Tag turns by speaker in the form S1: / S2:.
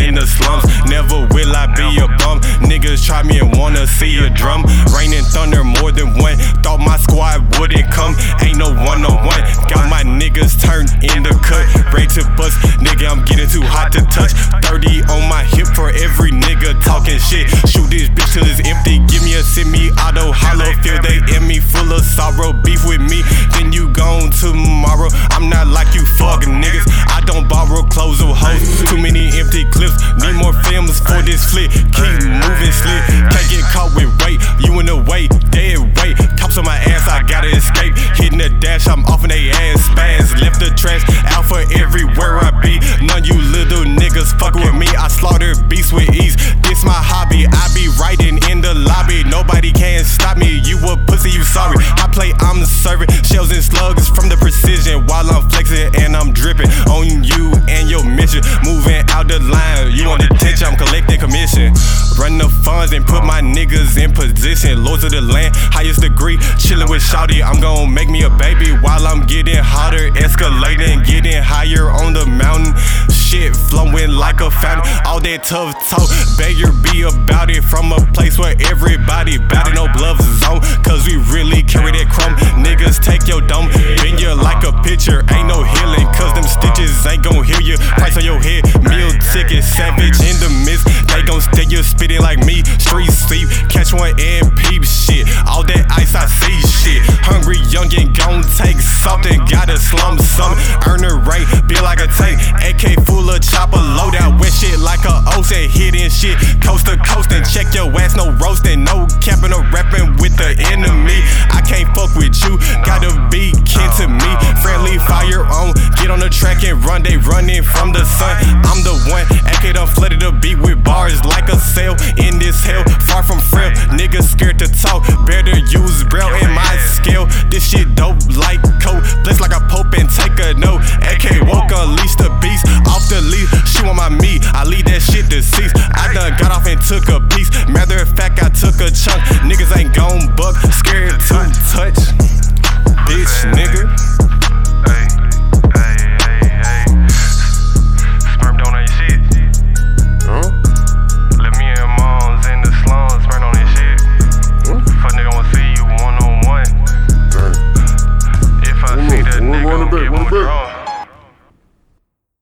S1: in the slums. Never will I be a bum. Niggas try me and wanna see a drum. Rain and thunder more than one. Thought my squad wouldn't come. Ain't no one on one. Got my niggas turned in the cut. Ready to bust. Nigga, I'm getting too hot to touch. 30 on my hip for every nigga talking shit. Shoot this bitch till it's empty. Give me a semi auto hollow. Feel they in me full of sorrow. Beef with me, then you gone tomorrow. I'm not like you fuck niggas. I don't borrow clothes or hoes. Clips. Need more films for this flick. Keep moving slick. Can't get caught with weight. You in the way, dead weight. Cops on my ass, I gotta escape. Hitting the dash, I'm off in they ass. Spaz, left the trash. Alpha everywhere I be. None you little niggas fucking with me. I slaughter beasts with ease. This my hobby. I be writing in the lobby. Nobody can stop me. You a pussy, you sorry. I play, I'm the servant. Shells and slugs from the precision while I'm flexing and I'm dripping on you Run the funds and put my niggas in position. Lords of the land, highest degree. Chilling with Shouty. I'm gonna make me a baby while I'm getting hotter. Escalating, getting higher on the mountain. Shit flowing like a fountain. All that tough talk, beggar be about it. From a place where everybody it, no gloves zone. Cause we really carry that chrome. Niggas take your dome, bend you like a pitcher. Ain't no healing, cause them stitches ain't gon' heal you. Price on your head, meal ticket, savage in the mist. They you spitting like me. Street sleep, catch one and peep shit. All that ice, I see shit. Hungry, young and gon' take something. Gotta slum some. Earn a rate, be like a tank. AK full of chopper, load out with shit like a O said hitting shit. Coast to coast and check your ass, no roasting, no and run. They running from the sun. I'm the one, AK done flooded the beat with bars like a sail in this hell. Far from frail, niggas scared to talk. Better use braille in my scale. This shit dope like coke, blessed like a pope and take a note. AK woke, unleash the beast off the leash. She want my meat, I leave that shit deceased. I done got off and took a piece. Matter of fact, I took a chunk. Niggas ain't gon' buck, scared to touch. Bitch, nigga.